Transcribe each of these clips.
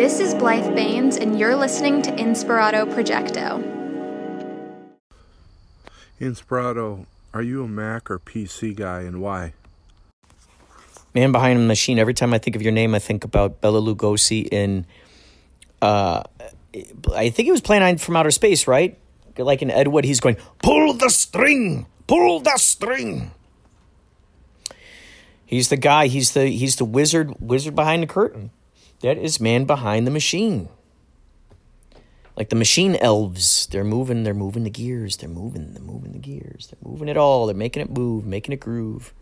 This is Blythe Baines, and you're listening to Inspirato Projecto. Inspirato, are you a Mac or PC guy and why? Man behind the machine. Every time I think of your name, I think about Bela Lugosi in. Uh, I think he was playing from outer space, right? Like in Ed Wood, he's going, "Pull the string, pull the string." He's the guy. He's the he's the wizard wizard behind the curtain. That is man behind the machine. Like the machine elves, they're moving. They're moving the gears. They're moving. They're moving the gears. They're moving it all. They're making it move, making it groove.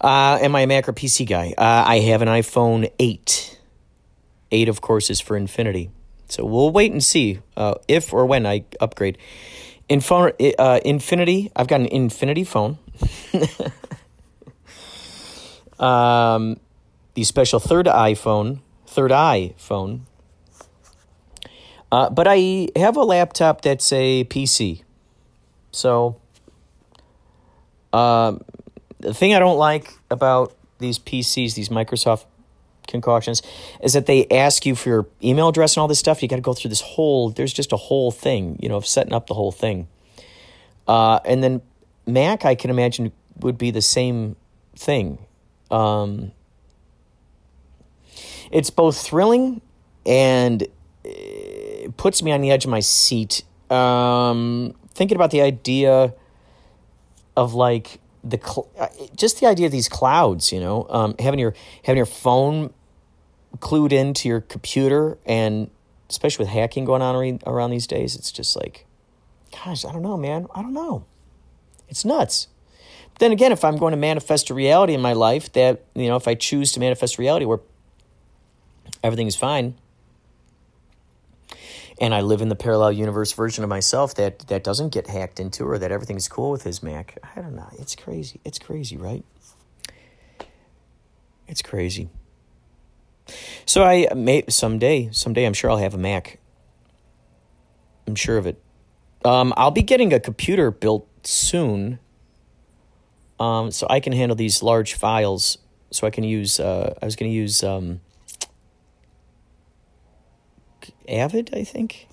Uh, am I a Mac or PC guy? Uh, I have an iPhone 8. 8, of course, is for Infinity. So we'll wait and see uh, if or when I upgrade. In phone, uh, Infinity, I've got an Infinity phone. um, the special third iPhone, third iPhone. Uh, but I have a laptop that's a PC. So, um, the thing I don't like about these PCs, these Microsoft concoctions, is that they ask you for your email address and all this stuff. You got to go through this whole. There's just a whole thing, you know, of setting up the whole thing. Uh, and then Mac, I can imagine, would be the same thing. Um, it's both thrilling and it puts me on the edge of my seat. Um, thinking about the idea of like the cl- uh, just the idea of these clouds, you know, um, having your having your phone clued into your computer, and especially with hacking going on around these days, it's just like, gosh, I don't know, man, I don't know, it's nuts. But then again, if I'm going to manifest a reality in my life that you know, if I choose to manifest reality where everything is fine, and I live in the parallel universe version of myself that that doesn't get hacked into or that everything's cool with his Mac. I don't know. It's crazy. It's crazy, right? It's crazy. So I may someday, someday I'm sure I'll have a Mac. I'm sure of it. Um, I'll be getting a computer built soon. Um, so I can handle these large files. So I can use. Uh, I was going to use. Um, Avid, I think.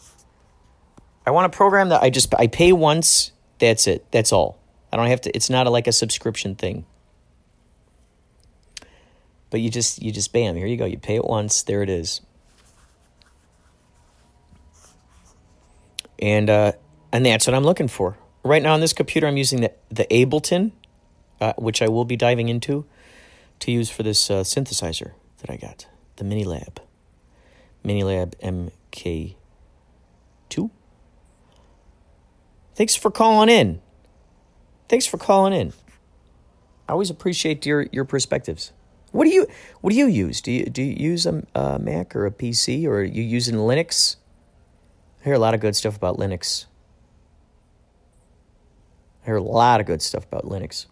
I want a program that I just I pay once. That's it. That's all. I don't have to. It's not a, like a subscription thing. But you just you just bam. Here you go. You pay it once. There it is. And uh, and that's what I'm looking for right now on this computer. I'm using the the Ableton, uh, which I will be diving into, to use for this uh, synthesizer that I got, the Mini Lab, Mini Lab Minilab MK2. Thanks for calling in. Thanks for calling in. I always appreciate your your perspectives. What do you what do you use? Do you do you use a, a Mac or a PC or are you using Linux? I hear a lot of good stuff about Linux. I hear a lot of good stuff about Linux.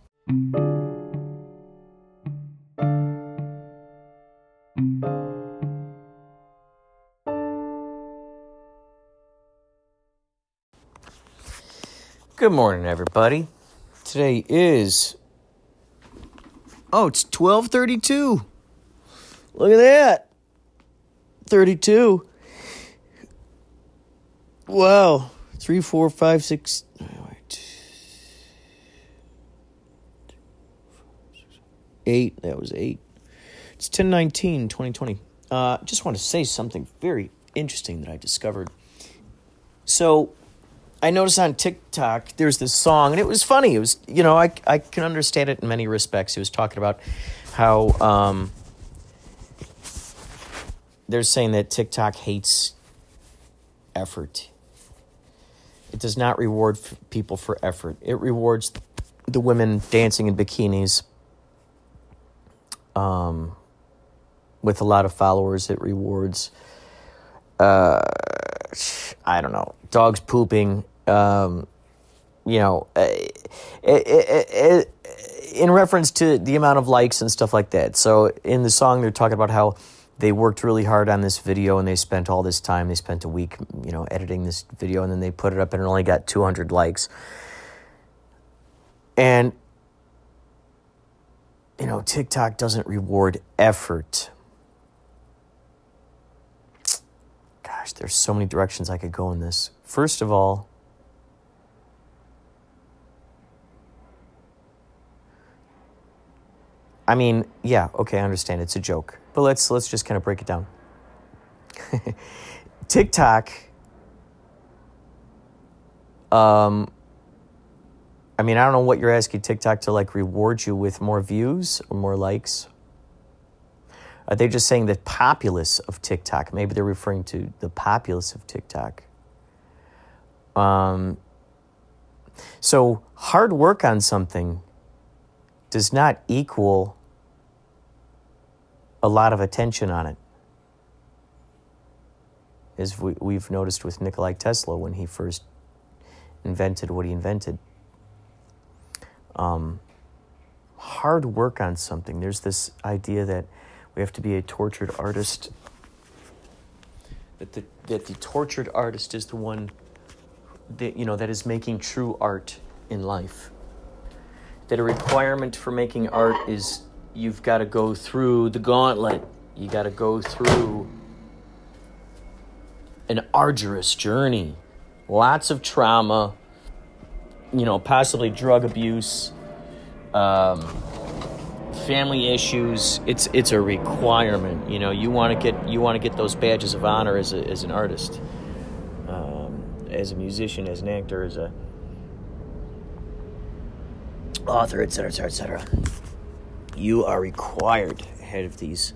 Good morning, everybody. Today is oh, it's twelve thirty-two. Look at that, thirty-two. Wow, three, four, five, six. Eight. That was eight. It's 10 19, 2020. Uh, just want to say something very interesting that I discovered. So, I noticed on TikTok there's this song, and it was funny. It was, you know, I, I can understand it in many respects. It was talking about how um, they're saying that TikTok hates effort. It does not reward people for effort. It rewards the women dancing in bikinis um, with a lot of followers. It rewards, uh, I don't know, dogs pooping um, you know, it, it, it, in reference to the amount of likes and stuff like that. So in the song, they're talking about how they worked really hard on this video and they spent all this time. They spent a week, you know, editing this video and then they put it up and it only got 200 likes. And, you know, TikTok doesn't reward effort. gosh, there's so many directions I could go in this. First of all, I mean, yeah, okay, I understand it's a joke, but let's let's just kind of break it down. TikTok um I mean, I don't know what you're asking TikTok to like reward you with more views or more likes. Are they just saying the populace of TikTok? Maybe they're referring to the populace of TikTok. Um, so hard work on something does not equal a lot of attention on it. As we, we've noticed with Nikolai Tesla when he first invented what he invented. Um, hard work on something. There's this idea that we have to be a tortured artist. That the, that the tortured artist is the one that, you know, that is making true art in life. That a requirement for making art is you've got to go through the gauntlet. You got to go through an arduous journey. Lots of trauma, you know, possibly drug abuse, um, family issues. It's it's a requirement. You know, you want to get you want to get those badges of honor as a, as an artist, um, as a musician, as an actor, as a author, etc., etc., etc. You are required ahead of these.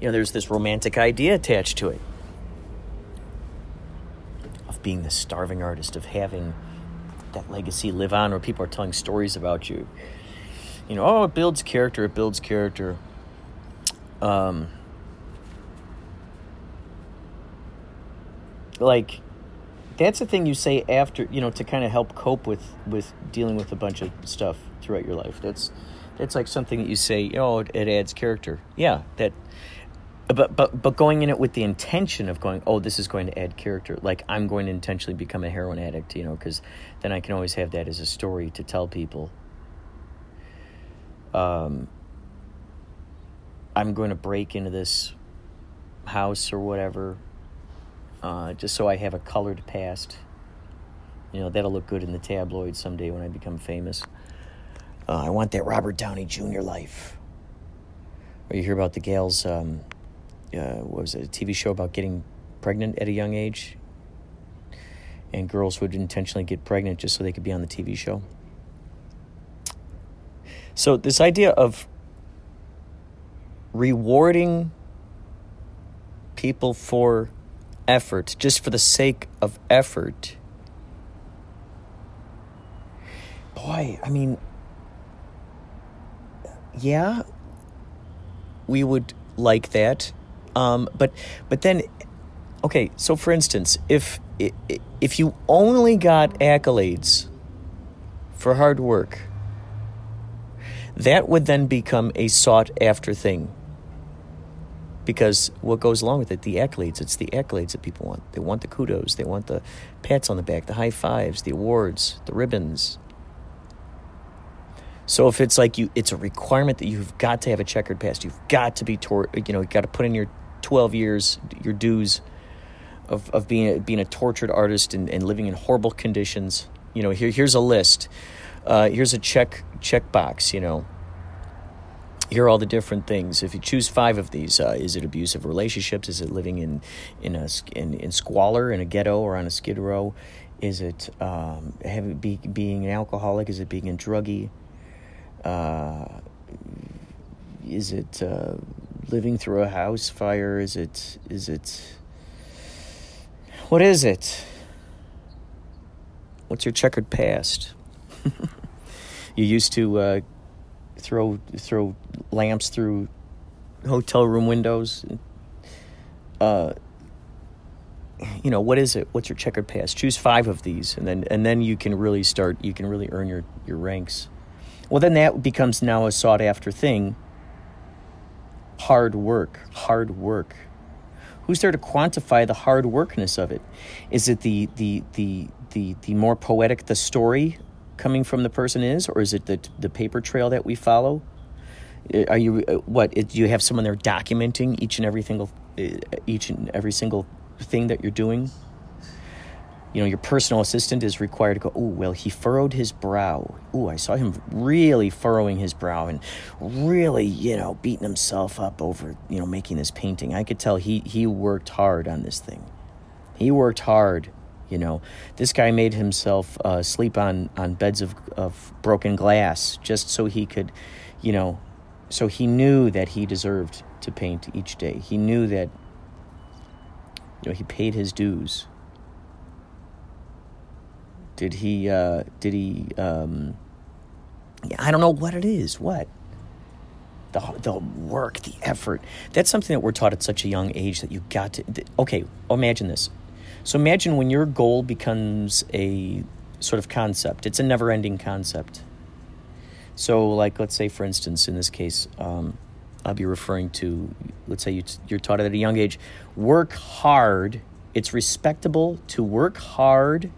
You know, there's this romantic idea attached to it of being the starving artist, of having that legacy live on, where people are telling stories about you you know, oh, it builds character, it builds character. Um, like, that's the thing you say after, you know, to kind of help cope with with dealing with a bunch of stuff throughout your life. That's that's like something that you say, oh, it, it adds character. Yeah, that. But but but going in it with the intention of going, oh, this is going to add character. Like I'm going to intentionally become a heroin addict, you know, because then I can always have that as a story to tell people um, I'm going to break into this house or whatever, uh, just so I have a colored past. You know, that'll look good in the tabloids someday when I become famous. Uh, I want that Robert Downey Jr. life. Or you hear about the gals, um, uh, what was it, a TV show about getting pregnant at a young age? And girls would intentionally get pregnant just so they could be on the TV show. So, this idea of rewarding people for effort, just for the sake of effort, boy, I mean, yeah, we would like that. Um, but but then, okay. So for instance, if if you only got accolades for hard work, that would then become a sought after thing. Because what goes along with it, the accolades, it's the accolades that people want. They want the kudos, they want the pats on the back, the high fives, the awards, the ribbons. So if it's like you, it's a requirement that you've got to have a checkered past. You've got to be, tor- you know, you've got to put in your 12 years, your dues of, of being a, being a tortured artist and, and living in horrible conditions. You know, here, here's a list. Uh, here's a check check box. You know, here are all the different things. If you choose five of these, uh, is it abusive relationships? Is it living in in a in, in squalor in a ghetto or on a skid row? Is it um, having, be, being an alcoholic? Is it being a druggie? Uh, is it uh, living through a house fire? Is it is it what is it? What's your checkered past? you used to uh, throw throw lamps through hotel room windows. Uh, you know what is it? What's your checkered past? Choose five of these, and then and then you can really start. You can really earn your your ranks. Well, then that becomes now a sought after thing. Hard work, hard work. Who's there to quantify the hard workness of it? Is it the the the the the more poetic the story coming from the person is, or is it the the paper trail that we follow? Uh, are you uh, what? Do you have someone there documenting each and every single uh, each and every single thing that you're doing, you know, your personal assistant is required to go, oh, well, he furrowed his brow. Oh, I saw him really furrowing his brow and really, you know, beating himself up over, you know, making this painting. I could tell he, he worked hard on this thing. He worked hard, you know. This guy made himself uh, sleep on, on beds of, of broken glass just so he could, you know, so he knew that he deserved to paint each day. He knew that, you know, he paid his dues did he? Uh, did he? Um, I don't know what it is. What? The the work, the effort. That's something that we're taught at such a young age that you got to. Okay, imagine this. So imagine when your goal becomes a sort of concept. It's a never-ending concept. So, like, let's say, for instance, in this case, um, I'll be referring to, let's say you you're taught at a young age, work hard. It's respectable to work hard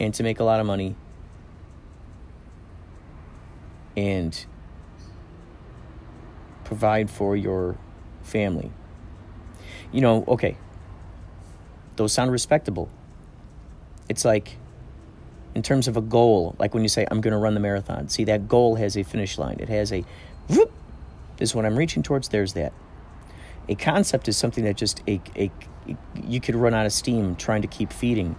and to make a lot of money and provide for your family. You know, okay, those sound respectable. It's like, in terms of a goal, like when you say, I'm going to run the marathon, see, that goal has a finish line. It has a, whoop, this is what I'm reaching towards, there's that. A concept is something that just, a, a, you could run out of steam trying to keep feeding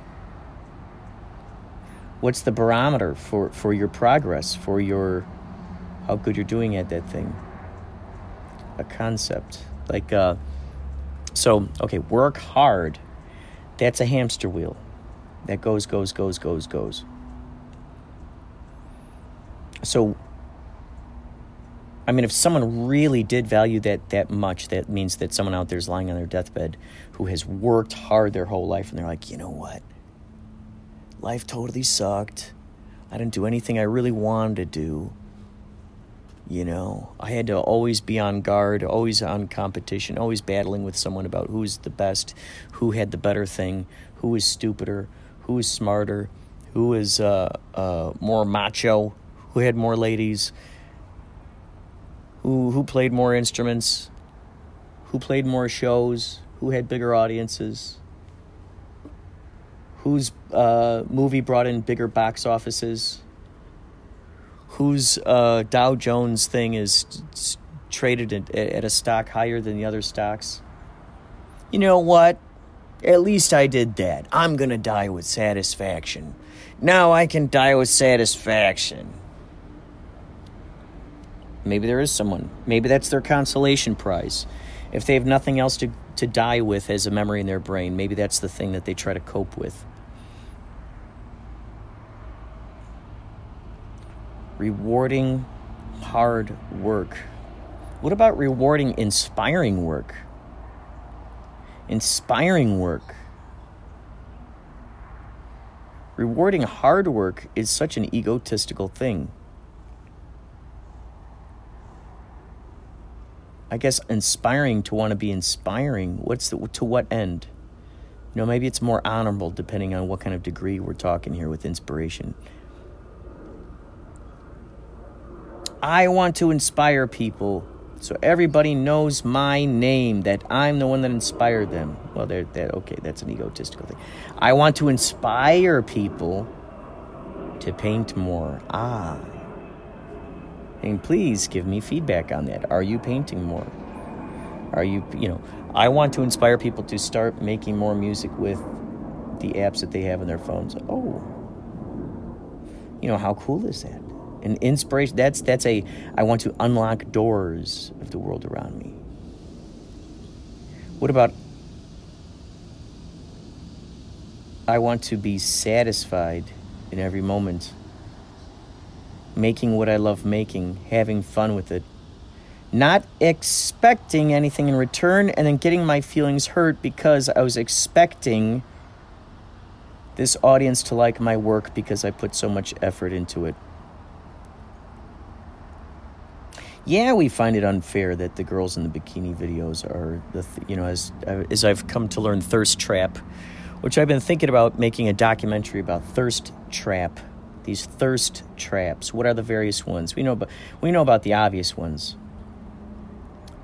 what's the barometer for, for your progress, for your how good you're doing at that thing? A concept. Like uh so okay, work hard. That's a hamster wheel. That goes, goes, goes, goes, goes. So I mean, if someone really did value that that much, that means that someone out there is lying on their deathbed who has worked hard their whole life and they're like, you know what? life totally sucked. I didn't do anything I really wanted to do. You know, I had to always be on guard, always on competition, always battling with someone about who's the best, who had the better thing, who is stupider, who is smarter, who is uh, uh, more macho, who had more ladies, who who played more instruments, who played more shows, who had bigger audiences whose uh, movie brought in bigger box offices, whose uh, Dow Jones thing is traded at, at a stock higher than the other stocks. You know what? At least I did that. I'm going to die with satisfaction. Now I can die with satisfaction. Maybe there is someone. Maybe that's their consolation prize. If they have nothing else to, to die with as a memory in their brain, maybe that's the thing that they try to cope with. Rewarding hard work? What about rewarding inspiring work? Inspiring work. Rewarding hard work is such an egotistical thing. I guess inspiring to want to be inspiring. What's the, to what end? You know, maybe it's more honorable depending on what kind of degree we're talking here with inspiration. I want to inspire people so everybody knows my name, that I'm the one that inspired them. Well, they're, they're okay, that's an egotistical thing. I want to inspire people to paint more. Ah. And please give me feedback on that. Are you painting more? Are you, you know, I want to inspire people to start making more music with the apps that they have on their phones. Oh, you know, how cool is that? An inspiration that's that's a i want to unlock doors of the world around me. What about i want to be satisfied in every moment making what i love making having fun with it not expecting anything in return and then getting my feelings hurt because i was expecting this audience to like my work because i put so much effort into it yeah, we find it unfair that the girls in the bikini videos are the th- you know as as I've come to learn thirst trap, which I've been thinking about making a documentary about thirst trap. These thirst traps. What are the various ones? We know about we know about the obvious ones.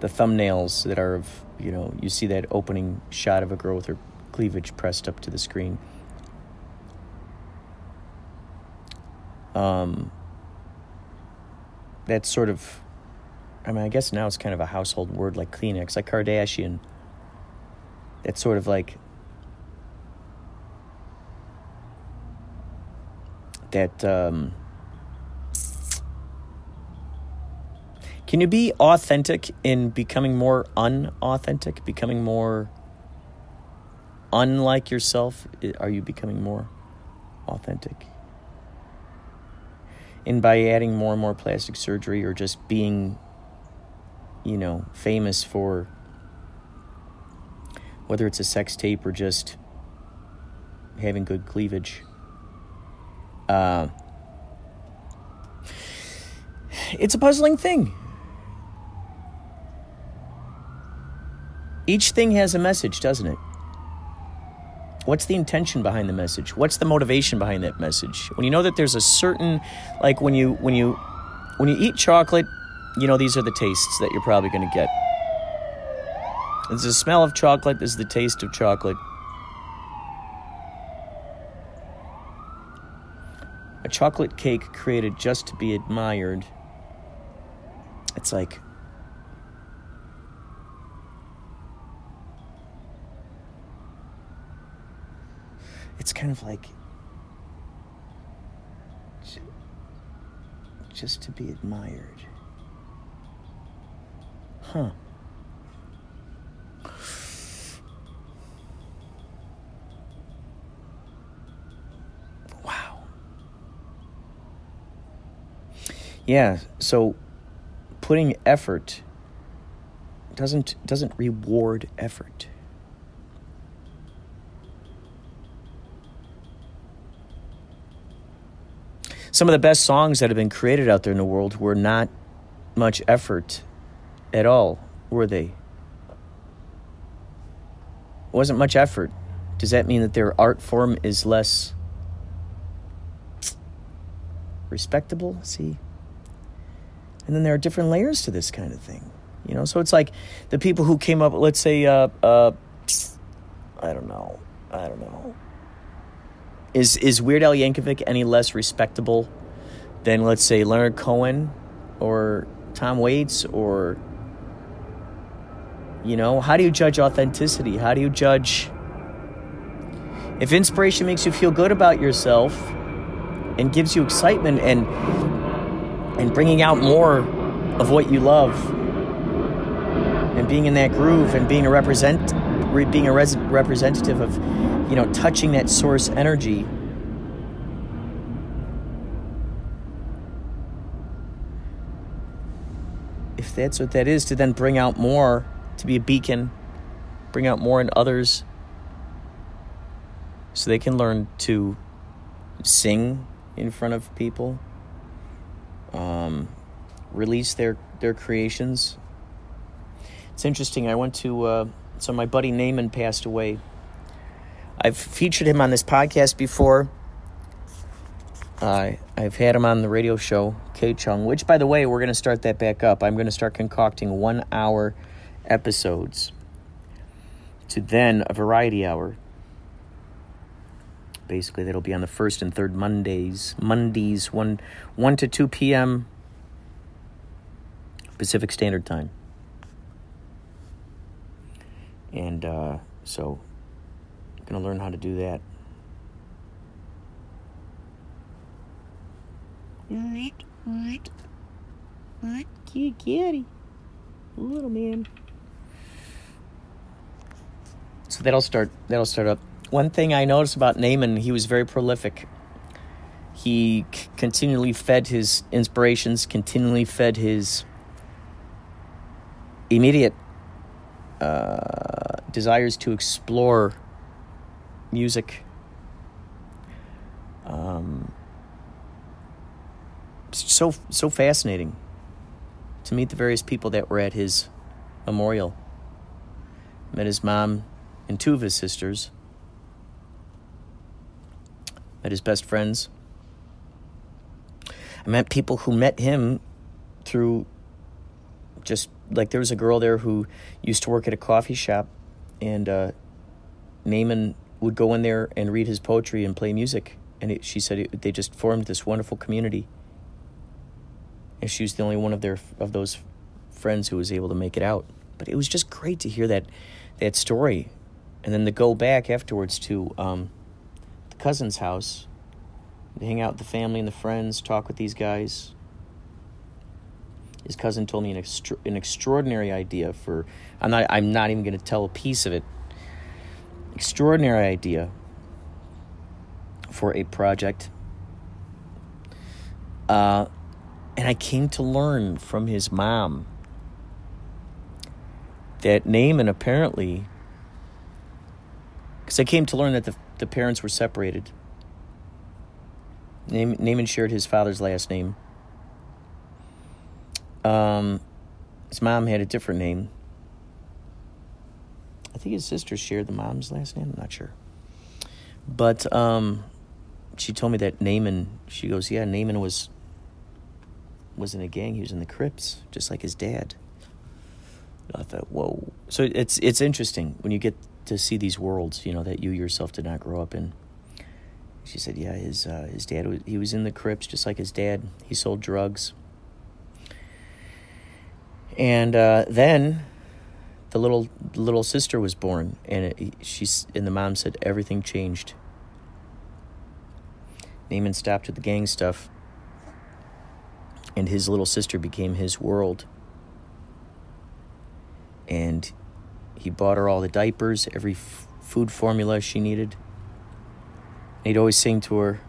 The thumbnails that are of you know, you see that opening shot of a girl with her cleavage pressed up to the screen. Um, that's sort of, I mean, I guess now it's kind of a household word like Kleenex, like Kardashian. It's sort of like that. Um, can you be authentic in becoming more unauthentic, becoming more unlike yourself? Are you becoming more authentic? And by adding more and more plastic surgery or just being, you know, famous for whether it's a sex tape or just having good cleavage. Uh, it's a puzzling thing. Each thing has a message, doesn't it? What's the intention behind the message? What's the motivation behind that message? When you know that there's a certain like when you when you when you eat chocolate, you know these are the tastes that you're probably going to get. There's the smell of chocolate, there's the taste of chocolate. A chocolate cake created just to be admired. It's like it's kind of like just to be admired. Huh. Wow. Yeah, so putting effort doesn't doesn't reward effort. some of the best songs that have been created out there in the world were not much effort at all, were they? It wasn't much effort. Does that mean that their art form is less respectable? See? And then there are different layers to this kind of thing. You know, so it's like the people who came up, let's say, uh, uh, I don't know, I don't know, is is Weird Al Yankovic any less respectable than let's say Leonard Cohen or Tom Waits or you know, how do you judge authenticity? How do you judge if inspiration makes you feel good about yourself and gives you excitement and and bringing out more of what you love and being in that groove and being a represent being a res- representative of you know, touching that source energy. If that's what that is, to then bring out more, to be a beacon, bring out more in others so they can learn to sing in front of people, um, release their, their creations. It's interesting. I went to, uh, so my buddy Naaman passed away I've featured him on this podcast before. Uh, I've had him on the radio show, KCHUNG, which, by the way, we're going to start that back up. I'm going to start concocting one hour episodes to then a variety hour. Basically, that'll be on the first and third Mondays. Mondays, 1, 1 to 2 p.m. Pacific Standard Time. And uh, so Gonna learn how to do that. Cute kitty. Little man. So that'll start that'll start up. One thing I noticed about Naaman, he was very prolific. He c- continually fed his inspirations, continually fed his immediate uh, desires to explore music. Um, so so fascinating to meet the various people that were at his memorial. Met his mom and two of his sisters. Met his best friends. I met people who met him through just like there was a girl there who used to work at a coffee shop, and uh, Naaman would go in there and read his poetry and play music. And it, she said it, they just formed this wonderful community. And she was the only one of their of those friends who was able to make it out. But it was just great to hear that that story, and then to go back afterwards to um, the cousin's house, hang out with the family and the friends, talk with these guys. His cousin told me an, extra, an extraordinary idea for. I'm not. I'm not even going to tell a piece of it extraordinary idea for a project. Uh, and I came to learn from his mom that Naaman apparently, because I came to learn that the, the parents were separated. Naaman shared his father's last name. Um, his mom had a different name. I think his sister shared the mom's last name. I'm not sure. But um, she told me that Naaman, she goes, yeah, Naaman was was in a gang. He was in the Crips, just like his dad. I thought, whoa. So it's it's interesting when you get to see these worlds, you know, that you yourself did not grow up in. She said, yeah, his uh, his dad was he was in the Crips, just like his dad. He sold drugs. And uh, then the little little sister was born, and it, she's and the mom said everything changed. Naaman stopped with the gang stuff, and his little sister became his world. And he bought her all the diapers, every f- food formula she needed. And he'd always sing to her,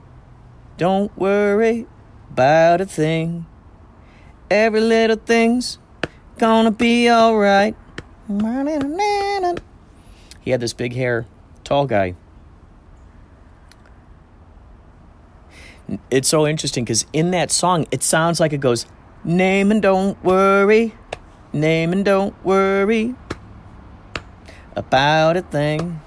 "Don't worry about a thing. Every little thing's gonna be all right." He had this big hair, tall guy. It's so interesting because in that song, it sounds like it goes, Name and don't worry, name and don't worry about a thing.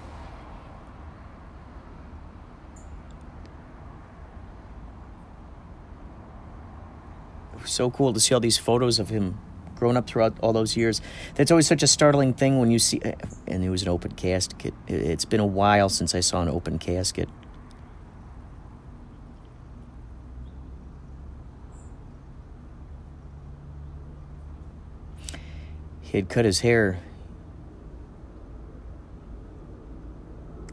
so cool to see all these photos of him grown up throughout all those years. That's always such a startling thing when you see, eh, and it was an open casket. It's been a while since I saw an open casket. He had cut his hair.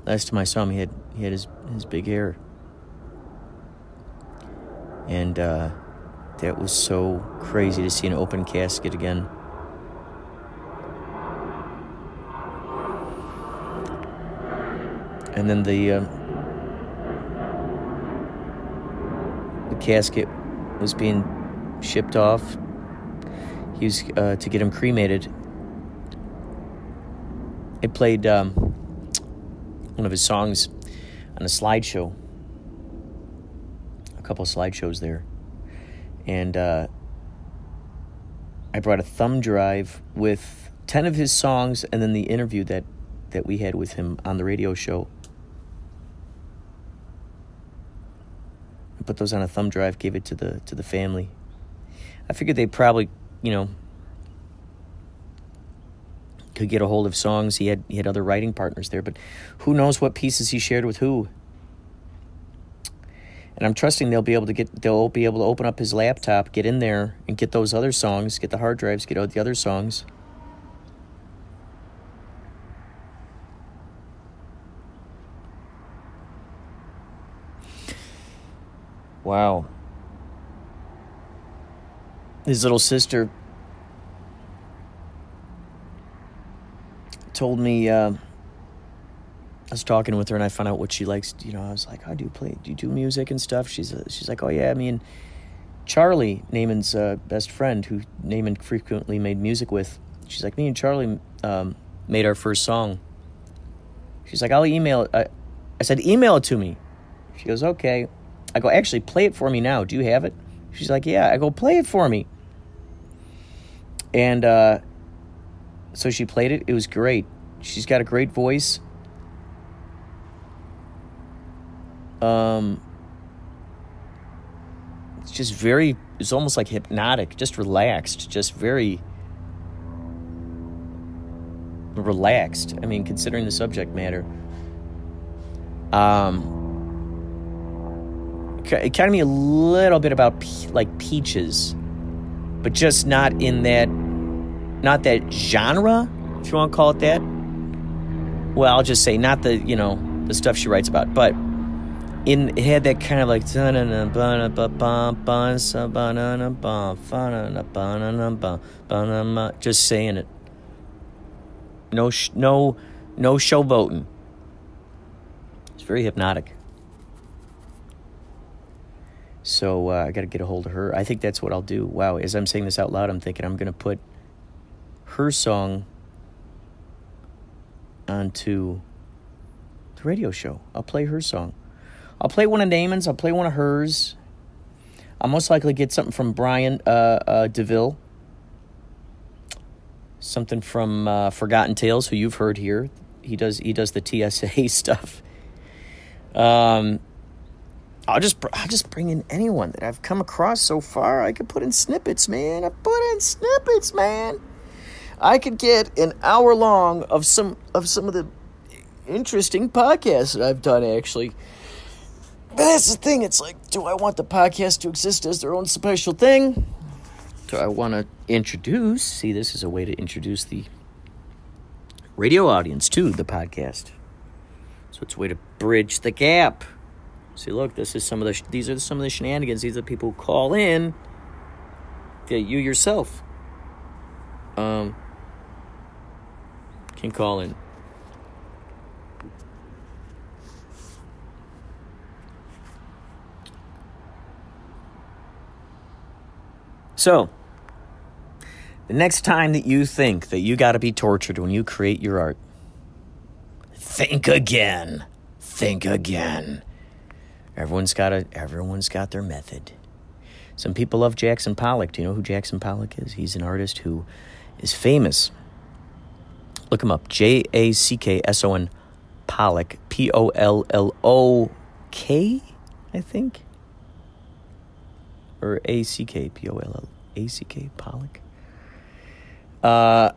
Last time I saw him, he had he had his his big hair, and. uh that was so crazy to see an open casket again. And then the uh, the casket was being shipped off. He was uh, to get him cremated. It played um, one of his songs on a slideshow. A couple of slideshows there and uh, I brought a thumb drive with ten of his songs, and then the interview that that we had with him on the radio show. I put those on a thumb drive, gave it to the to the family. I figured they'd probably, you know, could get a hold of songs. He had he had other writing partners there, but who knows what pieces he shared with who and I'm trusting they'll be able to get they'll be able to open up his laptop, get in there, and get those other songs, get the hard drives, get out the other songs. Wow. His little sister told me. Uh, I was talking with her and I found out what she likes. You know, I was like, "How do you play? Do you do music and stuff?" She's uh, she's like, "Oh yeah, I mean, Charlie, Naaman's uh, best friend, who Naaman frequently made music with. She's like, me and Charlie um, made our first song. She's like, I'll email it. I, I said, email it to me. She goes, okay. I go, actually, play it for me now. Do you have it? She's like, yeah. I go, play it for me. And uh, so she played it. It was great. She's got a great voice. Um, it's just very, it's almost like hypnotic, just relaxed, just very relaxed. I mean, considering the subject matter. Um, it kind of me a little bit about pe- like peaches, but just not in that, not that genre, if you want to call it that. Well, I'll just say not the you know the stuff she writes about, but in it had that kind of like just saying it. No, sh- no, no showboating. It's very hypnotic. So uh, I got to get a hold of her. I think that's what I'll do. Wow, as I'm saying this out loud, I'm thinking I'm to put her song onto the radio show. I'll play her song. I'll play one of Damon's. I'll play one of hers. I'll most likely get something from Brian uh, uh, DeVille. Something from uh, Forgotten Tales, who you've heard here. He does he does the TSA stuff. Um, I'll just I'll just bring in anyone that I've come across so far. I could put in snippets, man. I put in snippets, man. I could get an hour long of some of some of the interesting podcasts that I've done actually. But that's the thing. It's like, do I want the podcast to exist as their own special thing? Do I want to introduce? See, this is a way to introduce the radio audience to the podcast. So it's a way to bridge the gap. See, look, this is some of the these are some of the shenanigans. These are the people who call in. Yeah, you yourself um, can call in. So, the next time that you think that you got to be tortured when you create your art, think again. Think again. Everyone's got a everyone's got their method. Some people love Jackson Pollock. Do you know who Jackson Pollock is? He's an artist who is famous. Look him up. J A C K S O N Pollock. P O L L O K, I think or A C K P O L L A C K Pollock. Uh,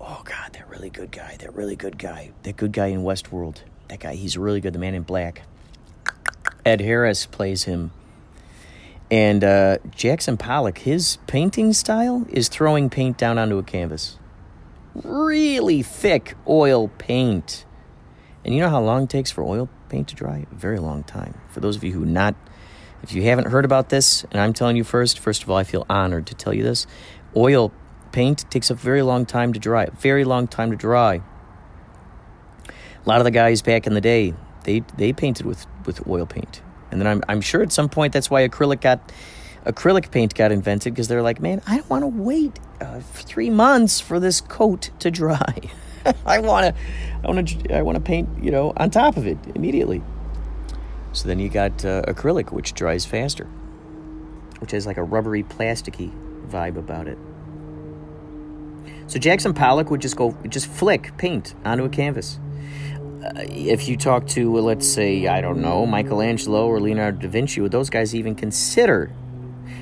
oh God, that really good guy. That really good guy. That good guy in Westworld. That guy, he's really good. The Man in Black. Ed Harris plays him. And uh, Jackson Pollock, his painting style is throwing paint down onto a canvas. Really thick oil paint. And you know how long it takes for oil paint to dry? A very long time. For those of you who not if you haven't heard about this, and I'm telling you first, first of all, I feel honored to tell you this. Oil paint takes a very long time to dry. Very long time to dry. A lot of the guys back in the day, they they painted with, with oil paint. And then I'm I'm sure at some point that's why acrylic got acrylic paint got invented because they're like, man, I don't want to wait uh, three months for this coat to dry. I want to, I want to, I want to paint, you know, on top of it immediately. So then you got uh, acrylic, which dries faster, which has like a rubbery, plasticky vibe about it. So Jackson Pollock would just go, just flick paint onto a canvas. Uh, if you talk to, let's say, I don't know, Michelangelo or Leonardo da Vinci, would those guys even consider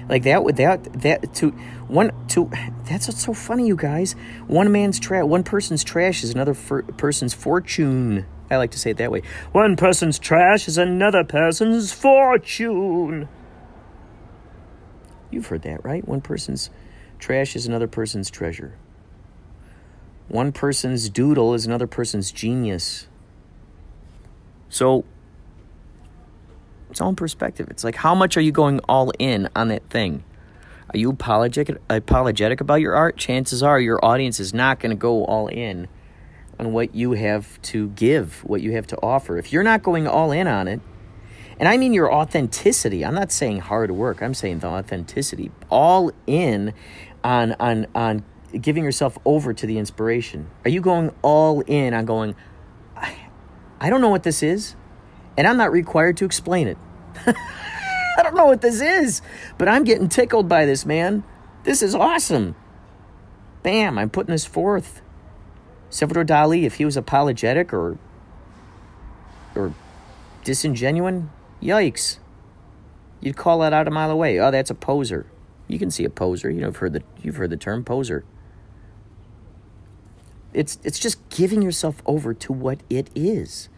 like that? Would that that to one to that's what's so funny, you guys. One man's trash, one person's trash is another person's fortune. I like to say it that way. One person's trash is another person's fortune. You've heard that, right? One person's trash is another person's treasure. One person's doodle is another person's genius. So, it's in perspective. It's like, how much are you going all in on that thing? Are you apologetic, apologetic about your art? Chances are your audience is not going to go all in on what you have to give, what you have to offer. If you're not going all in on it, and I mean your authenticity. I'm not saying hard work. I'm saying the authenticity. All in on on on giving yourself over to the inspiration. Are you going all in on going I, I don't know what this is, and I'm not required to explain it. I don't know what this is, but I'm getting tickled by this, man. This is awesome. Bam, I'm putting this forth. Salvador Dali, if he was apologetic or or disingenuine, yikes. You'd call that out a mile away. Oh, that's a poser. You can see a poser. You know, you've heard the you've heard the term poser. it's it's just giving yourself over to what it is.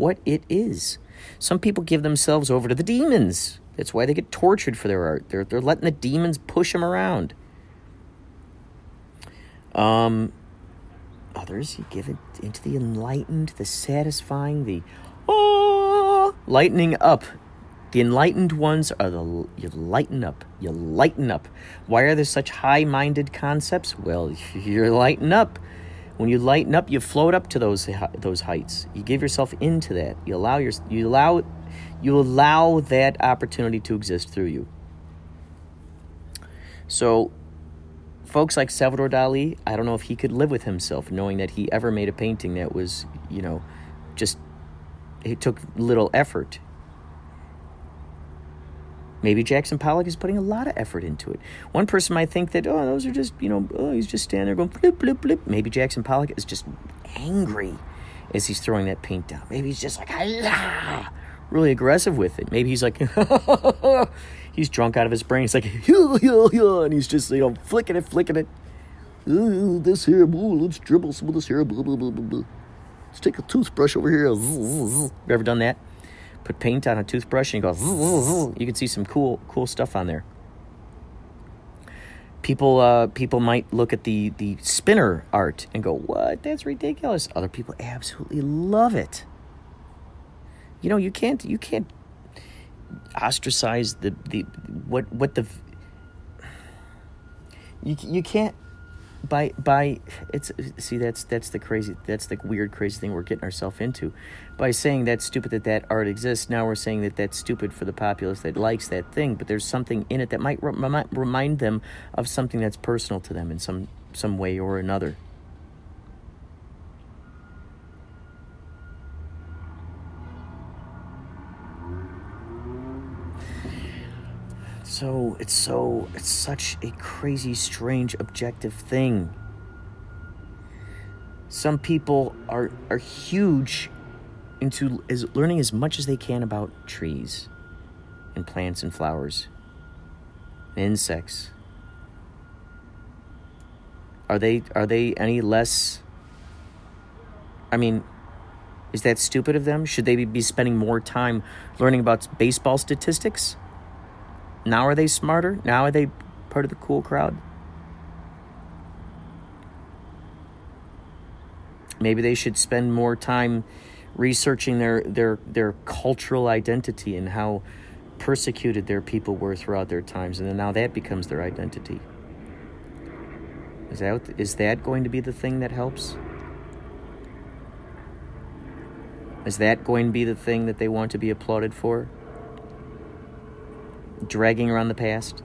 What it is. Some people give themselves over to the demons. That's why they get tortured for their art. They're they're letting the demons push them around. Um others you give it into the enlightened, the satisfying, the oh lightening up. The enlightened ones are the you lighten up. You lighten up. Why are there such high-minded concepts? Well, you're lighten up. When you lighten up, you float up to those those heights. You give yourself into that. You allow your you allow you allow that opportunity to exist through you. So, folks like Salvador Dali, I don't know if he could live with himself knowing that he ever made a painting that was, you know, just it took little effort. Maybe Jackson Pollock is putting a lot of effort into it. One person might think that, oh, those are just, you know, oh, he's just standing there going blip, blip, blip. Maybe Jackson Pollock is just angry as he's throwing that paint down. Maybe he's just like, ah, really aggressive with it. Maybe he's like, he's drunk out of his brain. He's like, and he's just, you know, flicking it, flicking it. Ooh, this here, ooh, let's dribble some of this here. Blah, blah, blah, blah, blah. Let's take a toothbrush over here. You ever done that? Put paint on a toothbrush and go, you can see some cool, cool stuff on there. People, uh, people might look at the the spinner art and go, "What? That's ridiculous." Other people absolutely love it. You know, you can't, you can't ostracize the the what what the you you can't by by it's see that's that's the crazy that's the weird crazy thing we're getting ourselves into. By saying that's stupid that that art exists now we're saying that that's stupid for the populace that likes that thing but there's something in it that might re- remind them of something that's personal to them in some some way or another so it's so it's such a crazy strange objective thing. Some people are are huge into is learning as much as they can about trees and plants and flowers and insects. Are they are they any less i mean is that stupid of them? Should they be spending more time learning about baseball statistics now are they smarter? Now are they part of the cool crowd? Maybe they should spend more time researching their, their, their cultural identity and how persecuted their people were throughout their times, and then now that becomes their identity. Is that, is that going to be the thing that helps? Is that going to be the thing that they want to be applauded for? Dragging around the past?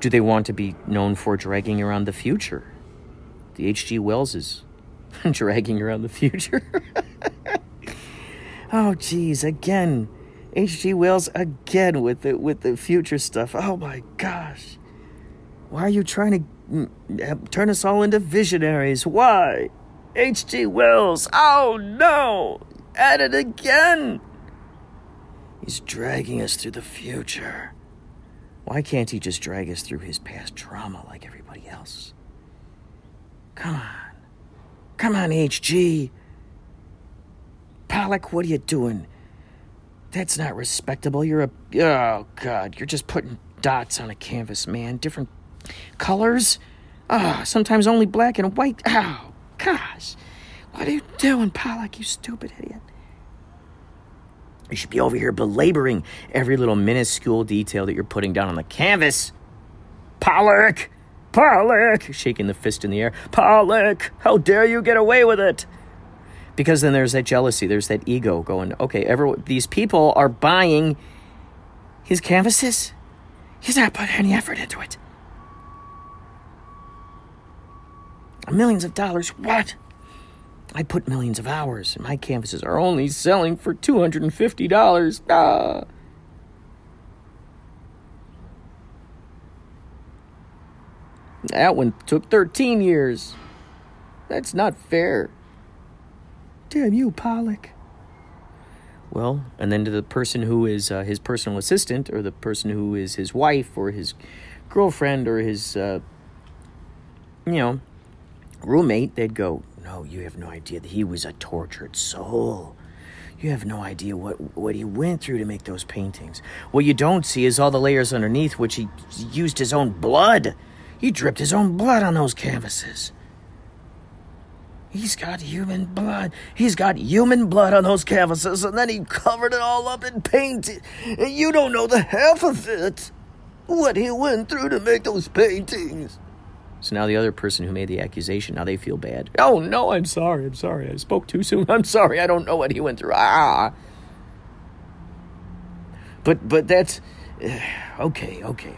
Do they want to be known for dragging around the future? The H.G. Wells is dragging around the future. oh, geez, again, H.G. Wells again with the with the future stuff. Oh my gosh, why are you trying to mm, turn us all into visionaries? Why, H.G. Wells? Oh no, at it again. He's dragging us through the future. Why can't he just drag us through his past trauma like everybody else? Come on. Come on, HG. Pollock, what are you doing? That's not respectable. You're a. Oh, God. You're just putting dots on a canvas, man. Different colors. Ah, oh, sometimes only black and white. Oh, gosh. What are you doing, Pollock, you stupid idiot? You should be over here belaboring every little minuscule detail that you're putting down on the canvas. Pollock! Pollock! Shaking the fist in the air. Pollock! How dare you get away with it? Because then there's that jealousy, there's that ego going, okay, everyone, these people are buying his canvases. He's not putting any effort into it. Millions of dollars. What? I put millions of hours, and my canvases are only selling for $250. Ah. That one took 13 years. That's not fair. Damn you, Pollock. Well, and then to the person who is uh, his personal assistant, or the person who is his wife, or his girlfriend, or his, uh, you know, roommate, they'd go, No, you have no idea that he was a tortured soul. You have no idea what, what he went through to make those paintings. What you don't see is all the layers underneath, which he used his own blood. He dripped his own blood on those canvases. He's got human blood. He's got human blood on those canvases, and then he covered it all up in paint. And you don't know the half of it. What he went through to make those paintings. So now the other person who made the accusation, now they feel bad. Oh no, I'm sorry, I'm sorry. I spoke too soon. I'm sorry. I don't know what he went through. Ah. But but that's okay, okay.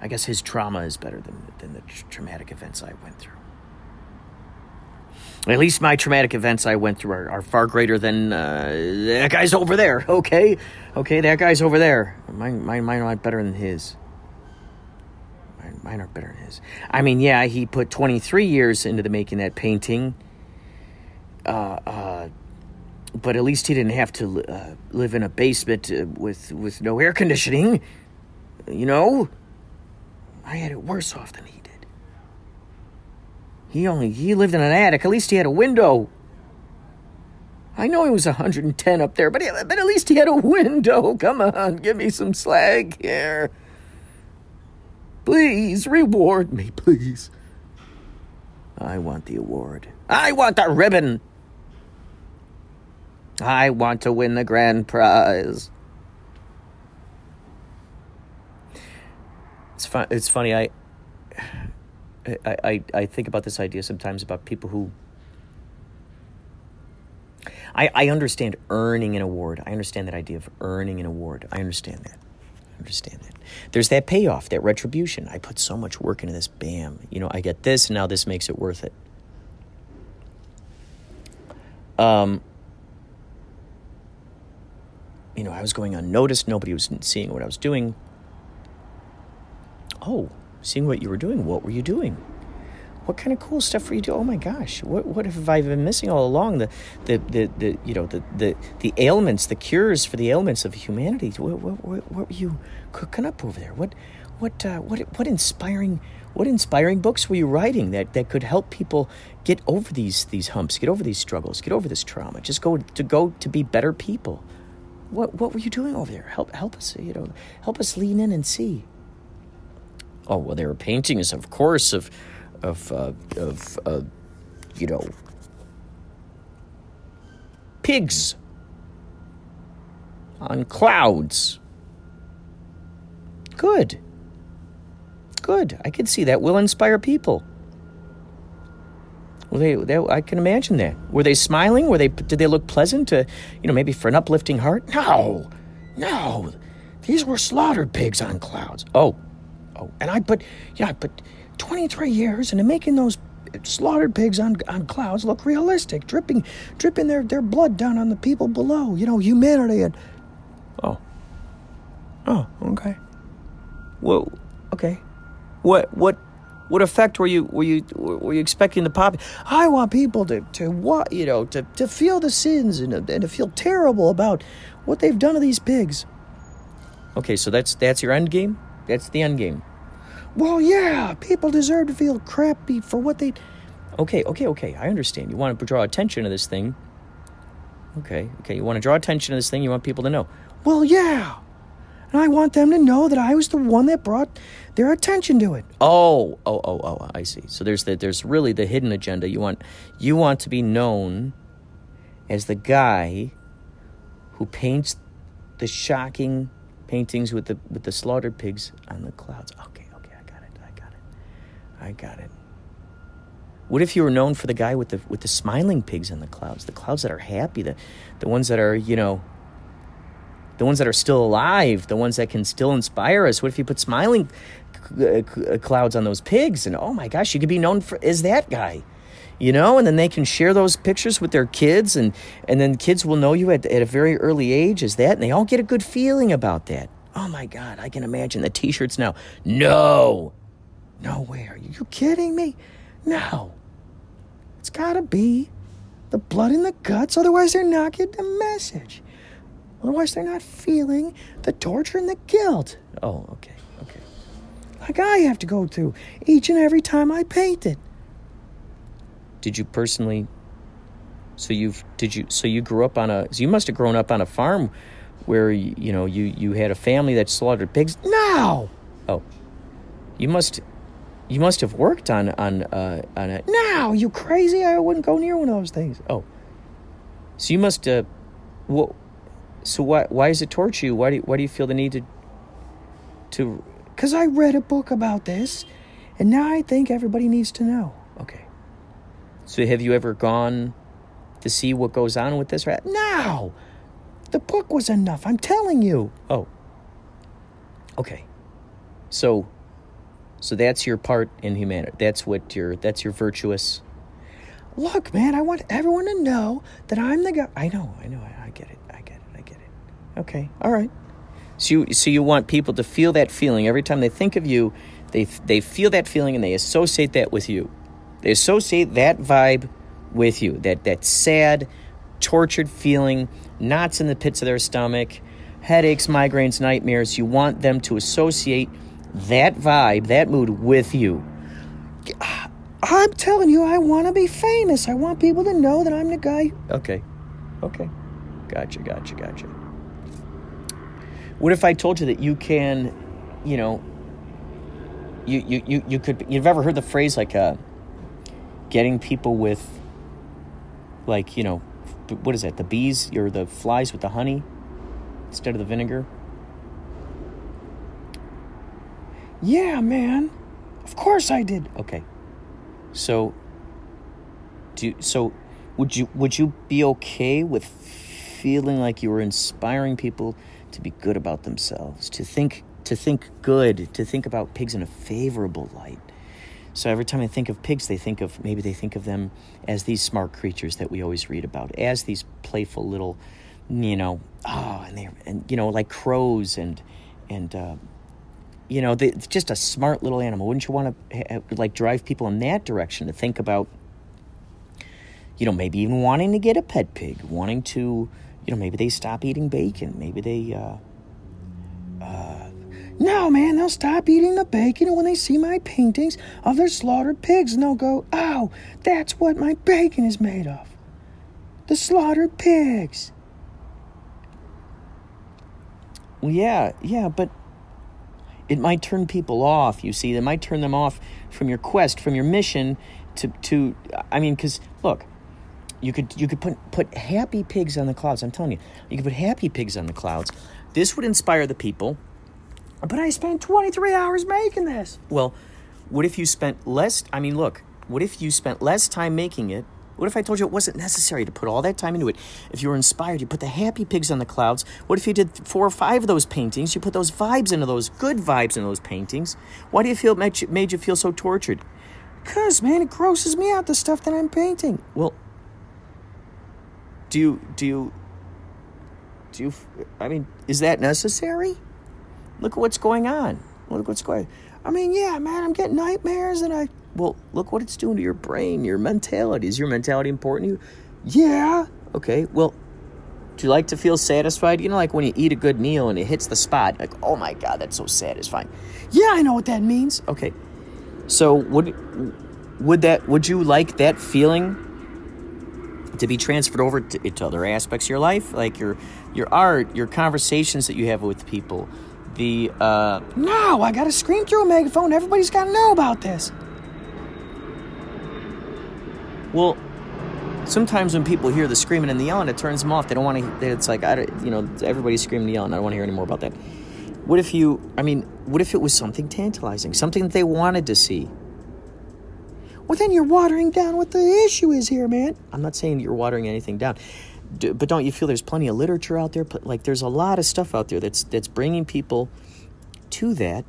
I guess his trauma is better than than the traumatic events I went through. At least my traumatic events I went through are, are far greater than uh, that guy's over there. Okay, okay, that guy's over there. Mine, mine, mine are better than his. Than his. I mean, yeah, he put 23 years into the making that painting. Uh, uh, but at least he didn't have to uh, live in a basement uh, with with no air conditioning. You know, I had it worse off than he did. He only he lived in an attic. At least he had a window. I know he was 110 up there, but but at least he had a window. Come on, give me some slag here. Please reward me, please. I want the award. I want the ribbon. I want to win the grand prize. It's fun. It's funny. I, I, I, I think about this idea sometimes about people who. I, I understand earning an award. I understand that idea of earning an award. I understand that. Understand that. There's that payoff, that retribution. I put so much work into this. Bam. You know, I get this, and now this makes it worth it. Um, you know, I was going unnoticed. Nobody was seeing what I was doing. Oh, seeing what you were doing. What were you doing? What kind of cool stuff were you doing? Oh my gosh, what what have I been missing all along? The the the, the you know the, the the ailments, the cures for the ailments of humanity. What what, what, what were you cooking up over there? What what uh, what what inspiring what inspiring books were you writing that, that could help people get over these these humps, get over these struggles, get over this trauma, just go to go to be better people? What what were you doing over there? Help help us, you know, help us lean in and see. Oh well, there were paintings, of course, of of uh, of uh, you know pigs on clouds. Good. Good. I can see that will inspire people. Well, they, they, I can imagine that. Were they smiling? Were they? Did they look pleasant? To, you know, maybe for an uplifting heart? No, no. These were slaughtered pigs on clouds. Oh, oh, and I put, yeah, I put 23 years into making those slaughtered pigs on on clouds look realistic, dripping, dripping their their blood down on the people below. You know, humanity and. Oh. Oh, okay. Well, okay. What what what effect were you were you were you expecting the pop? I want people to to what you know to to feel the sins and and to feel terrible about what they've done to these pigs. Okay, so that's that's your end game. That's the end game. Well, yeah, people deserve to feel crappy for what they. Okay, okay, okay. I understand. You want to draw attention to this thing. Okay, okay. You want to draw attention to this thing. You want people to know. Well, yeah. And I want them to know that I was the one that brought their attention to it. Oh, oh, oh, oh. I see. So there's the, there's really the hidden agenda. You want you want to be known as the guy who paints the shocking paintings with the with the slaughtered pigs on the clouds. Okay. I got it. What if you were known for the guy with the with the smiling pigs in the clouds, the clouds that are happy, the the ones that are you know, the ones that are still alive, the ones that can still inspire us? What if you put smiling uh, clouds on those pigs, and oh my gosh, you could be known for as that guy, you know, and then they can share those pictures with their kids, and and then kids will know you at at a very early age as that, and they all get a good feeling about that. Oh my God, I can imagine the T-shirts now. No, no way. Are you kidding me? No. It's gotta be the blood in the guts, otherwise, they're not getting the message. Otherwise, they're not feeling the torture and the guilt. Oh, okay, okay. Like I have to go through each and every time I paint it. did you personally? So you've did you so you grew up on a so you must have grown up on a farm where you, you know you you had a family that slaughtered pigs. No. Oh, you must you must have worked on on uh, on it. No, you crazy? I wouldn't go near one of those things. Oh, so you must. Uh, what? So why why does it torture you? Why do you, why do you feel the need to to? Because I read a book about this, and now I think everybody needs to know. Okay. So have you ever gone to see what goes on with this rat? No. The book was enough. I'm telling you. Oh. Okay. So so that's your part in humanity. That's what your that's your virtuous. Look, man, I want everyone to know that I'm the guy. I know, I know, I, I get it, I get it, I get it. Okay, all right. So you so you want people to feel that feeling every time they think of you, they they feel that feeling and they associate that with you. They associate that vibe with you. That that sad, tortured feeling, knots in the pits of their stomach, headaches, migraines, nightmares. You want them to associate that vibe, that mood with you. I'm telling you, I want to be famous. I want people to know that I'm the guy. Okay. Okay. Gotcha, gotcha, gotcha. What if I told you that you can, you know, you, you, you, you could, you've ever heard the phrase like uh, getting people with, like, you know, what is that, the bees or the flies with the honey instead of the vinegar? Yeah, man. Of course I did. Okay. So do so would you would you be okay with feeling like you were inspiring people to be good about themselves, to think to think good, to think about pigs in a favorable light? So every time I think of pigs, they think of maybe they think of them as these smart creatures that we always read about, as these playful little, you know, oh, and they and you know like crows and and uh, you know, it's just a smart little animal. Wouldn't you want to like drive people in that direction to think about, you know, maybe even wanting to get a pet pig, wanting to, you know, maybe they stop eating bacon, maybe they, uh, uh, no, man, they'll stop eating the bacon, when they see my paintings of their slaughtered pigs, and they'll go, "Oh, that's what my bacon is made of, the slaughtered pigs." Well, yeah, yeah, but it might turn people off you see. It might turn them off from your quest from your mission to to i mean because look you could you could put put happy pigs on the clouds. I'm telling you you could put happy pigs on the clouds. This would inspire the people. But i spent 23 hours making this. Well what if you spent less i mean look what if you spent less time making it what if I told you it wasn't necessary to put all that time into it? If you were inspired, you put the happy pigs on the clouds. What if you did four or five of those paintings? You put those vibes into those good vibes in those paintings. Why do you feel made you, made you feel so tortured? Cause man, it grosses me out the stuff that I'm painting. Well, do you do you do you? I mean, is that necessary? Look at what's going on. Look what's going. On. I mean, yeah, man, I'm getting nightmares, and I well, look what it's doing to your brain, your mentality. Is your mentality important to you? Yeah. Okay. Well, do you like to feel satisfied? You know, like when you eat a good meal and it hits the spot, like, oh my God, that's so satisfying. Yeah, I know what that means. Okay. So would would that would you like that feeling to be transferred over to, to other aspects of your life, like your your art, your conversations that you have with people? The uh No, I gotta scream through a megaphone. Everybody's gotta know about this. Well, sometimes when people hear the screaming and the yelling, it turns them off. They don't want to. It's like I, you know, everybody's screaming and yelling. I don't want to hear any more about that. What if you? I mean, what if it was something tantalizing, something that they wanted to see? Well, then you're watering down what the issue is here, man. I'm not saying you're watering anything down, but don't you feel there's plenty of literature out there? Like there's a lot of stuff out there that's that's bringing people to that.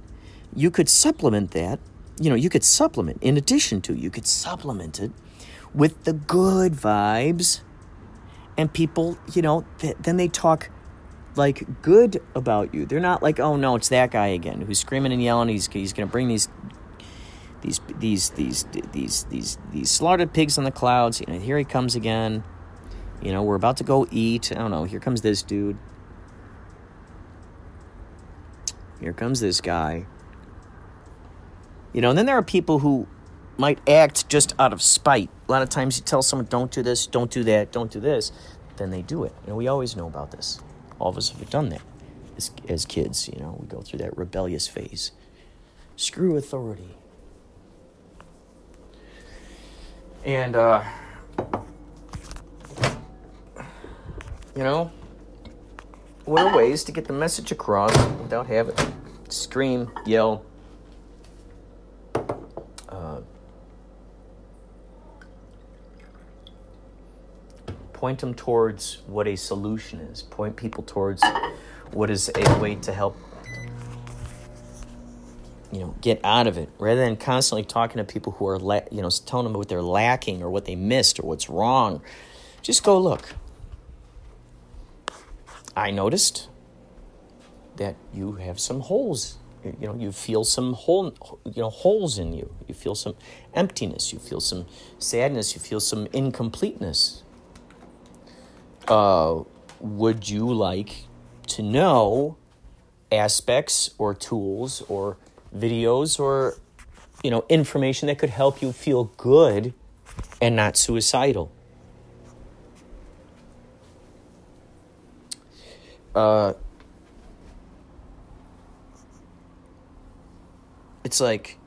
You could supplement that. You know, you could supplement in addition to. You could supplement it with the good vibes. And people you know th- then they talk like good about you. They're not like oh no it's that guy again who's screaming and yelling. He's, he's gonna bring these these these these these these these slaughtered pigs on the clouds. Know here he comes again. You know we're about to go eat. I don't know. Here comes this dude. Here comes this guy. You know and then there are people who might act just out of spite. A lot of times you tell someone, don't do this, don't do that, don't do this, then they do it. And we always know about this. All of us have done that as, as kids, you know, we go through that rebellious phase. Screw authority. And, uh, you know, what are ways to get the message across without having scream, yell, point them towards what a solution is, point people towards what is a way to help you know get out of it. Rather than constantly talking to people who are la- you know telling them what they're lacking or what they missed or what's wrong just go look. I noticed that you have some holes. You know you feel some hole you know holes in you. You feel some emptiness. You feel some sadness. You feel some incompleteness uh, would you like to know aspects or tools or videos or you know information that could help you feel good and not suicidal? Uh, it's like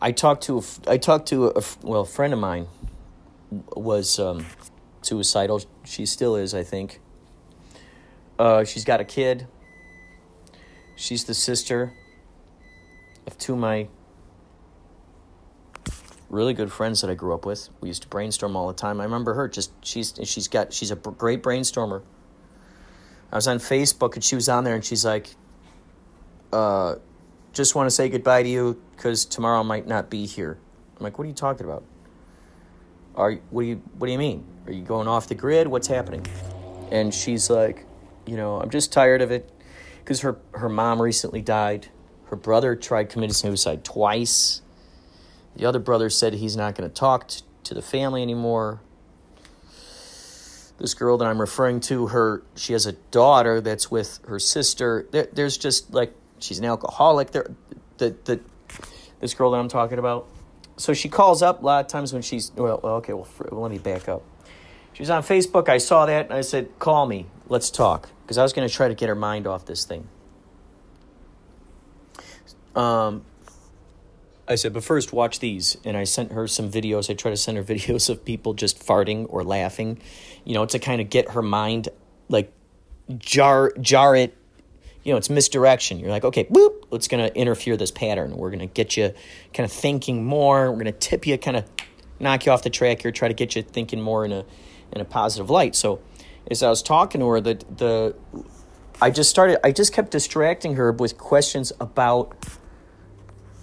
I talked to a, I talked to a well a friend of mine was um, suicidal. She still is, I think. Uh, she's got a kid. She's the sister of two of my really good friends that I grew up with. We used to brainstorm all the time. I remember her. Just she's she's got she's a great brainstormer. I was on Facebook and she was on there and she's like, uh, "Just want to say goodbye to you because tomorrow I might not be here." I'm like, "What are you talking about?" Are what do you what do you mean? Are you going off the grid? What's happening? And she's like, you know, I'm just tired of it because her her mom recently died. Her brother tried committing suicide twice. The other brother said he's not going to talk to the family anymore. This girl that I'm referring to, her she has a daughter that's with her sister. There, there's just like she's an alcoholic. There, the the this girl that I'm talking about. So she calls up a lot of times when she's well. Okay, well, let me back up. She was on Facebook. I saw that and I said, "Call me. Let's talk." Because I was going to try to get her mind off this thing. Um, I said, but first, watch these. And I sent her some videos. I try to send her videos of people just farting or laughing, you know, to kind of get her mind, like, jar jar it. You know, it's misdirection. You're like, okay, boop, it's going to interfere this pattern. We're going to get you kind of thinking more. We're going to tip you, kind of knock you off the track here, try to get you thinking more in a in a positive light. So, as I was talking to her, the the I just started. I just kept distracting her with questions about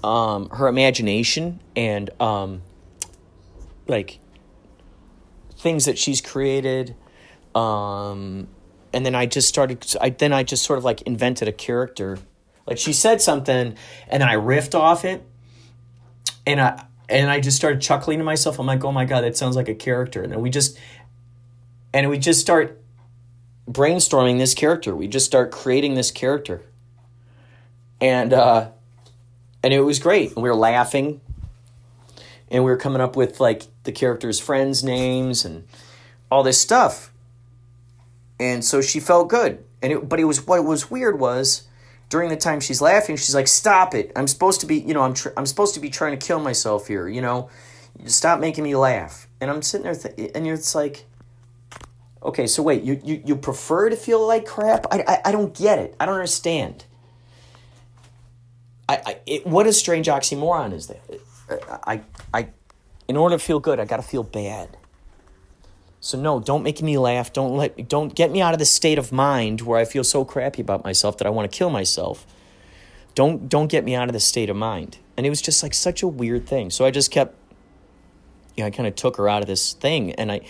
um, her imagination and um, like things that she's created. Um, and then I just started. I then I just sort of like invented a character. Like she said something, and then I riffed off it, and I and I just started chuckling to myself. I'm like, oh my god, that sounds like a character. And then we just and we just start brainstorming this character. We just start creating this character, and uh, and it was great. And we were laughing, and we were coming up with like the characters' friends' names and all this stuff. And so she felt good. And it, but it was what was weird was during the time she's laughing, she's like, "Stop it! I'm supposed to be, you know, I'm tr- I'm supposed to be trying to kill myself here, you know. Stop making me laugh." And I'm sitting there, th- and it's like, okay, so wait, you you you prefer to feel like crap? I I, I don't get it. I don't understand. I, I it, what a strange oxymoron is that? I I in order to feel good, I got to feel bad. So no, don't make me laugh. Don't let don't get me out of the state of mind where I feel so crappy about myself that I want to kill myself. Don't don't get me out of the state of mind. And it was just like such a weird thing. So I just kept you know, I kind of took her out of this thing and I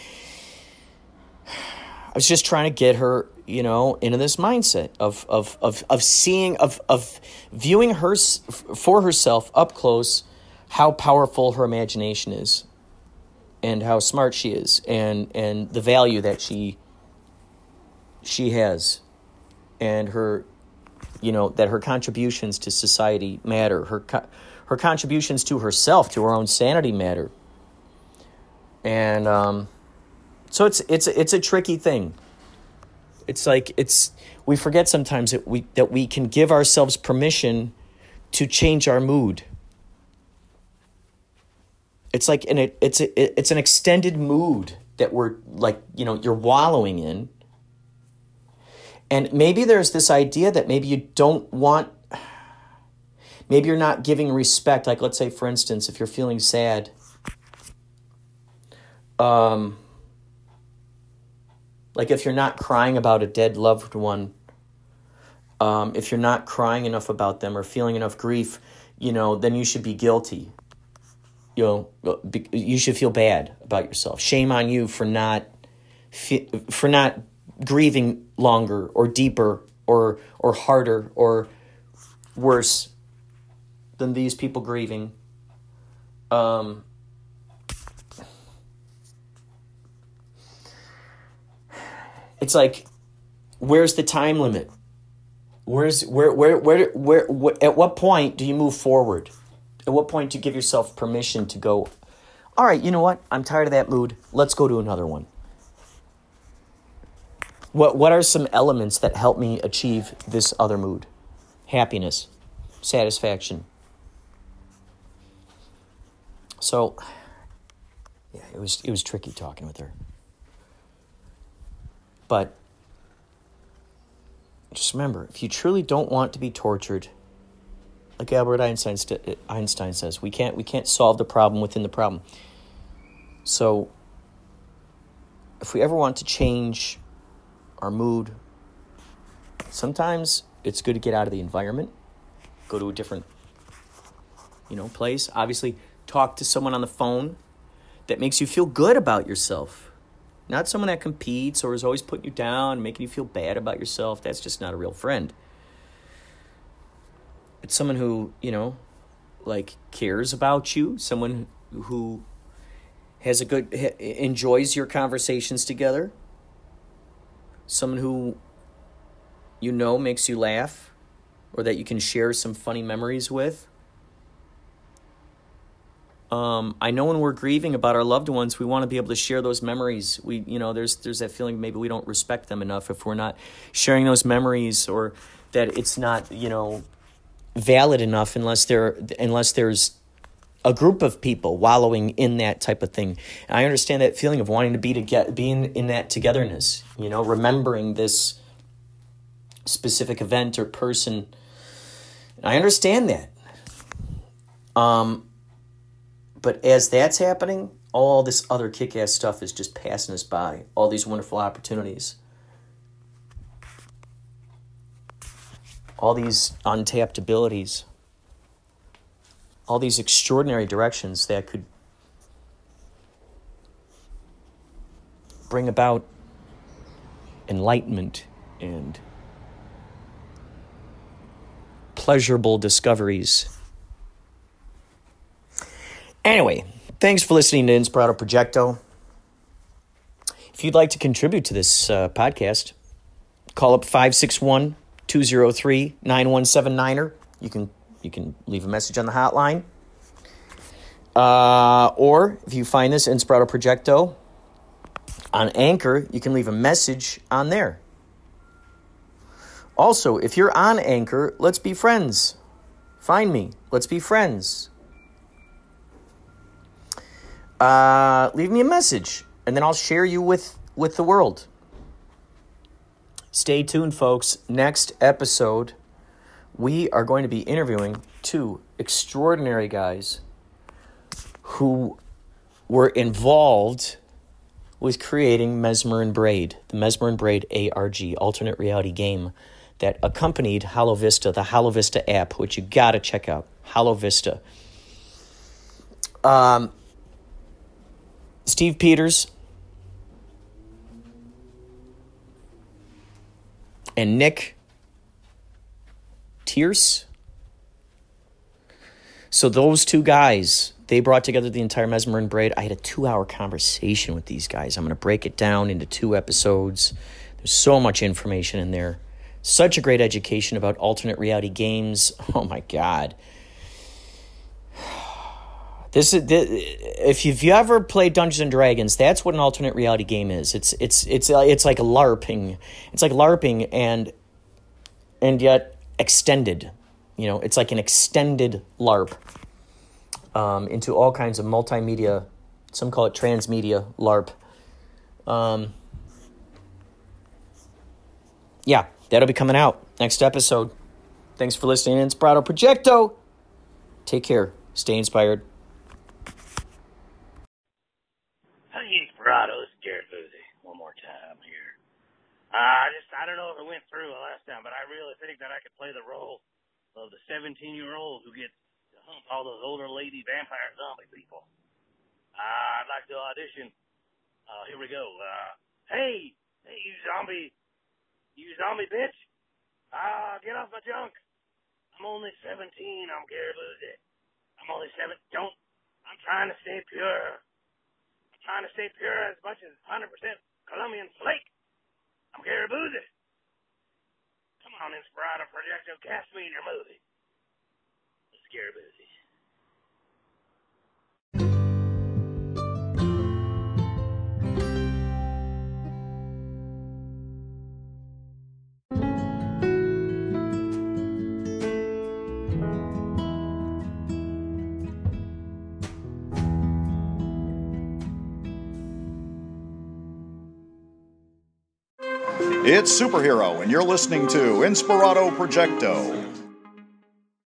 I was just trying to get her, you know, into this mindset of of of of seeing of of viewing her for herself up close how powerful her imagination is and how smart she is and and the value that she she has and her you know that her contributions to society matter her her contributions to herself, to her own sanity matter. And um, so it's it's it's a tricky thing. It's like it's we forget sometimes that we that we can give ourselves permission to change our mood. It's like an it's a, it's an extended mood that we're like you know you're wallowing in. And maybe there's this idea that maybe you don't want maybe you're not giving respect like let's say for instance if you're feeling sad um like if you're not crying about a dead loved one, um, if you're not crying enough about them or feeling enough grief, you know, then you should be guilty. You know, you should feel bad about yourself. Shame on you for not for not grieving longer or deeper or or harder or worse than these people grieving. Um, it's like where's the time limit where's where where where where, where at what point do you move forward at what point do you give yourself permission to go all right you know what? I'm tired of that mood. Let's go to another one. What what are some elements that help me achieve this other mood? Happiness satisfaction. So yeah it was it was tricky talking with her. But just remember if you truly don't want to be tortured, like Albert Einstein, st- Einstein says, we can't, we can't solve the problem within the problem. So, if we ever want to change our mood, sometimes it's good to get out of the environment, go to a different, you know, place. Obviously, talk to someone on the phone that makes you feel good about yourself not someone that competes or is always putting you down, making you feel bad about yourself. That's just not a real friend. It's someone who, you know, like cares about you, someone who has a good enjoys your conversations together. Someone who you know makes you laugh or that you can share some funny memories with. Um, I know when we're grieving about our loved ones, we want to be able to share those memories. We, you know, there's there's that feeling maybe we don't respect them enough if we're not sharing those memories, or that it's not, you know, valid enough unless there unless there's a group of people wallowing in that type of thing. And I understand that feeling of wanting to be to get being in that togetherness. You know, remembering this specific event or person. I understand that. Um, but as that's happening, all this other kick ass stuff is just passing us by. All these wonderful opportunities. All these untapped abilities. All these extraordinary directions that could bring about enlightenment and pleasurable discoveries Anyway, thanks for listening to Inspirato Projecto. If you'd like to contribute to this uh, podcast, call up 561 203 9179er. You can you can leave a message on the hotline. Uh, or if you find this Inspirato Projecto on Anchor, you can leave a message on there. Also, if you're on Anchor, let's be friends. Find me. Let's be friends uh, leave me a message and then I'll share you with, with the world. Stay tuned, folks. Next episode, we are going to be interviewing two extraordinary guys who were involved with creating Mesmer and Braid, the Mesmer and Braid ARG, alternate reality game that accompanied Halo Vista, the Halo Vista app, which you got to check out. Halo Vista. Um, Steve Peters and Nick Tierce. So those two guys, they brought together the entire Mesmer and Braid. I had a two-hour conversation with these guys. I'm going to break it down into two episodes. There's so much information in there. Such a great education about alternate reality games. Oh my god. This is this, if you've ever played Dungeons and Dragons, that's what an alternate reality game is. It's it's it's uh, it's like LARPing. It's like LARPing and and yet extended. You know, it's like an extended LARP um, into all kinds of multimedia. Some call it transmedia LARP. Um, yeah, that'll be coming out next episode. Thanks for listening, Inspirato Projecto. Take care. Stay inspired. Hey, Inspirato. It's Jared Busey. One more time here. Uh, I just, I don't know if it went through the last time, but I really think that I could play the role of the 17 year old who gets to hump all those older lady vampire zombie people. Uh, I'd like to audition. Uh, here we go. Uh, hey, hey, you zombie, you zombie bitch. Ah, uh, get off my junk. I'm only 17. I'm Gary Busey. I'm only seven. Don't. I'm trying to stay pure. I'm trying to stay pure as much as 100% Colombian flake. I'm Gary Busey. Come on, Inspirato Projecto, cast me in your movie. It's Gary Busey. It's Superhero, and you're listening to Inspirato Projecto.